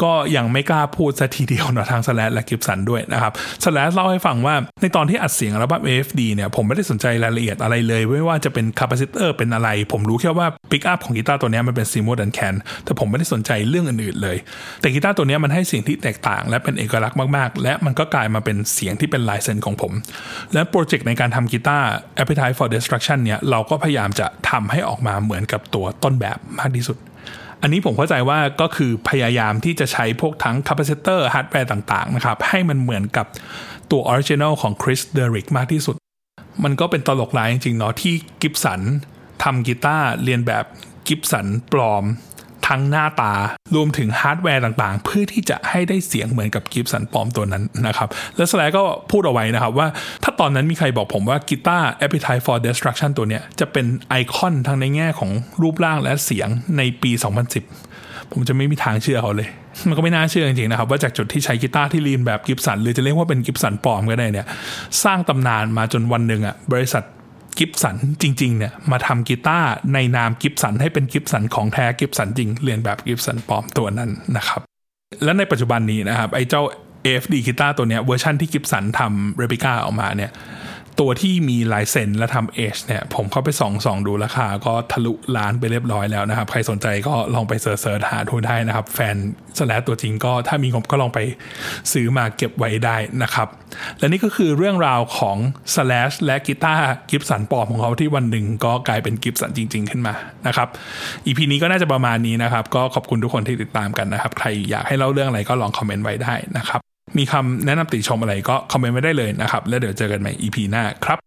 S1: ก็ยังไม่กล้าพูดซะทีเดียวเนาะทาง slash และ Gibson ด้วยนะครับ slash เล่าให้ฟังว่าในตอนที่อัดเสียงอัลบั้ม AFD เนี่ยผมไม่ได้สนใจรายละเอียดอะไรเลยไม่ว่าจะเป็น capacitor เป็นอะไร ผมรู้แค่ว่าปิกอัพของกีตาร์ตัวนี้มันเป็น Seymour Duncan แต่ผมไม่ได้สนใจเรื่องอื่นๆเลย แต่กีตาร์ตัวนี้มันให้เสียงที่แตกต่าง และเป็นเอกลักษณ์มากๆ และมันก็กลายมาเป็นเสียงที่เป็นลายเซ็นของผม และโปรเจกต์ในการทำกีตาร์ Appetite for Destruction เนี่ยเราก็พยายามจะทำให้ออกมาเหมือนกับตัวต้นแบบมากที่สุดอันนี้ผมเข้าใจว่าก็คือพยายามที่จะใช้พวกทั้ง capacitor ฮาร์ดแวร์ต่างๆนะครับ ให้มันเหมือนกับตัว original ของ Kris Derrig มากที่สุด มันก็เป็นตลกร้ายจริงๆเนาะที่ Gibson ทำกีตาร์เลียนแบบ Gibson ปลอม ทั้งหน้าตารวมถึงฮาร์ดแวร์ต่างๆ เพื่อที่จะให้ได้เสียงเหมือนกับ Gibson ปลอมตัวนั้นนะครับ และ Slash็พูดเอาไว้นะครับว่า ถ้าตอนนั้นมีใครบอกผมว่ากีตาร์ Appetite for Destruction ตัวเนี้ยจะเป็นไอคอนทั้งในแง่ของรูปร่างและเสียงในปี 2010 ผมจะไม่มีทางเชื่อเขาเลย มันก็ไม่น่าเชื่อจริงๆนะครับ ว่าจากจุดที่ใช้กีตาร์ที่เลียนแบบ Gibson หรือจะเรียกว่าเป็น Gibson ปลอมก็ได้เนี่ย สร้างตำนานมาจนวันหนึ่งอะบริษัท Gibson จริง ๆ เนี่ยมาทำกีตาร์ในนาม Gibson ให้เป็น Gibson ของแท้ Gibson จริงเลียนแบบ Gibson ปลอมตัวนั้นนะครับ และในปัจจุบันนี้นะครับไอ้เจ้า AFD กีตาร์ตัวเนี้ยเวอร์ชันที่ Gibson ทำ replica ออกมาเนี่ย ตัวที่มีลายเซ็นและทำเอชเนี่ยผมเข้าไปส่องส่องดูราคาก็ทะลุล้านไปเรียบร้อยแล้วนะครับ ใครสนใจก็ลองไป search หาดูได้นะครับ แฟน Slash ตัวจริงก็ถ้ามีงบก็ลองไปซื้อมาเก็บไว้ได้นะครับ และนี่ก็คือเรื่องราวของ Slash และกีตาร์ Gibson ปลอมของเขาที่วันหนึ่งก็กลายเป็น Gibson จริง ๆ ขึ้นมานะครับ EP นี้ก็น่าจะประมาณนี้นะครับ ก็ขอบคุณทุกคนที่ติดตามกันนะครับ ใครอยากให้เล่าเรื่องอะไรก็ลองคอมเมนต์ไว้ได้นะครับ มีคำแนะนำติชมอะไรก็คอมเมนต์ไว้ได้เลยนะครับ แล้วเดี๋ยวเจอกันใหม่ EP หน้าครับ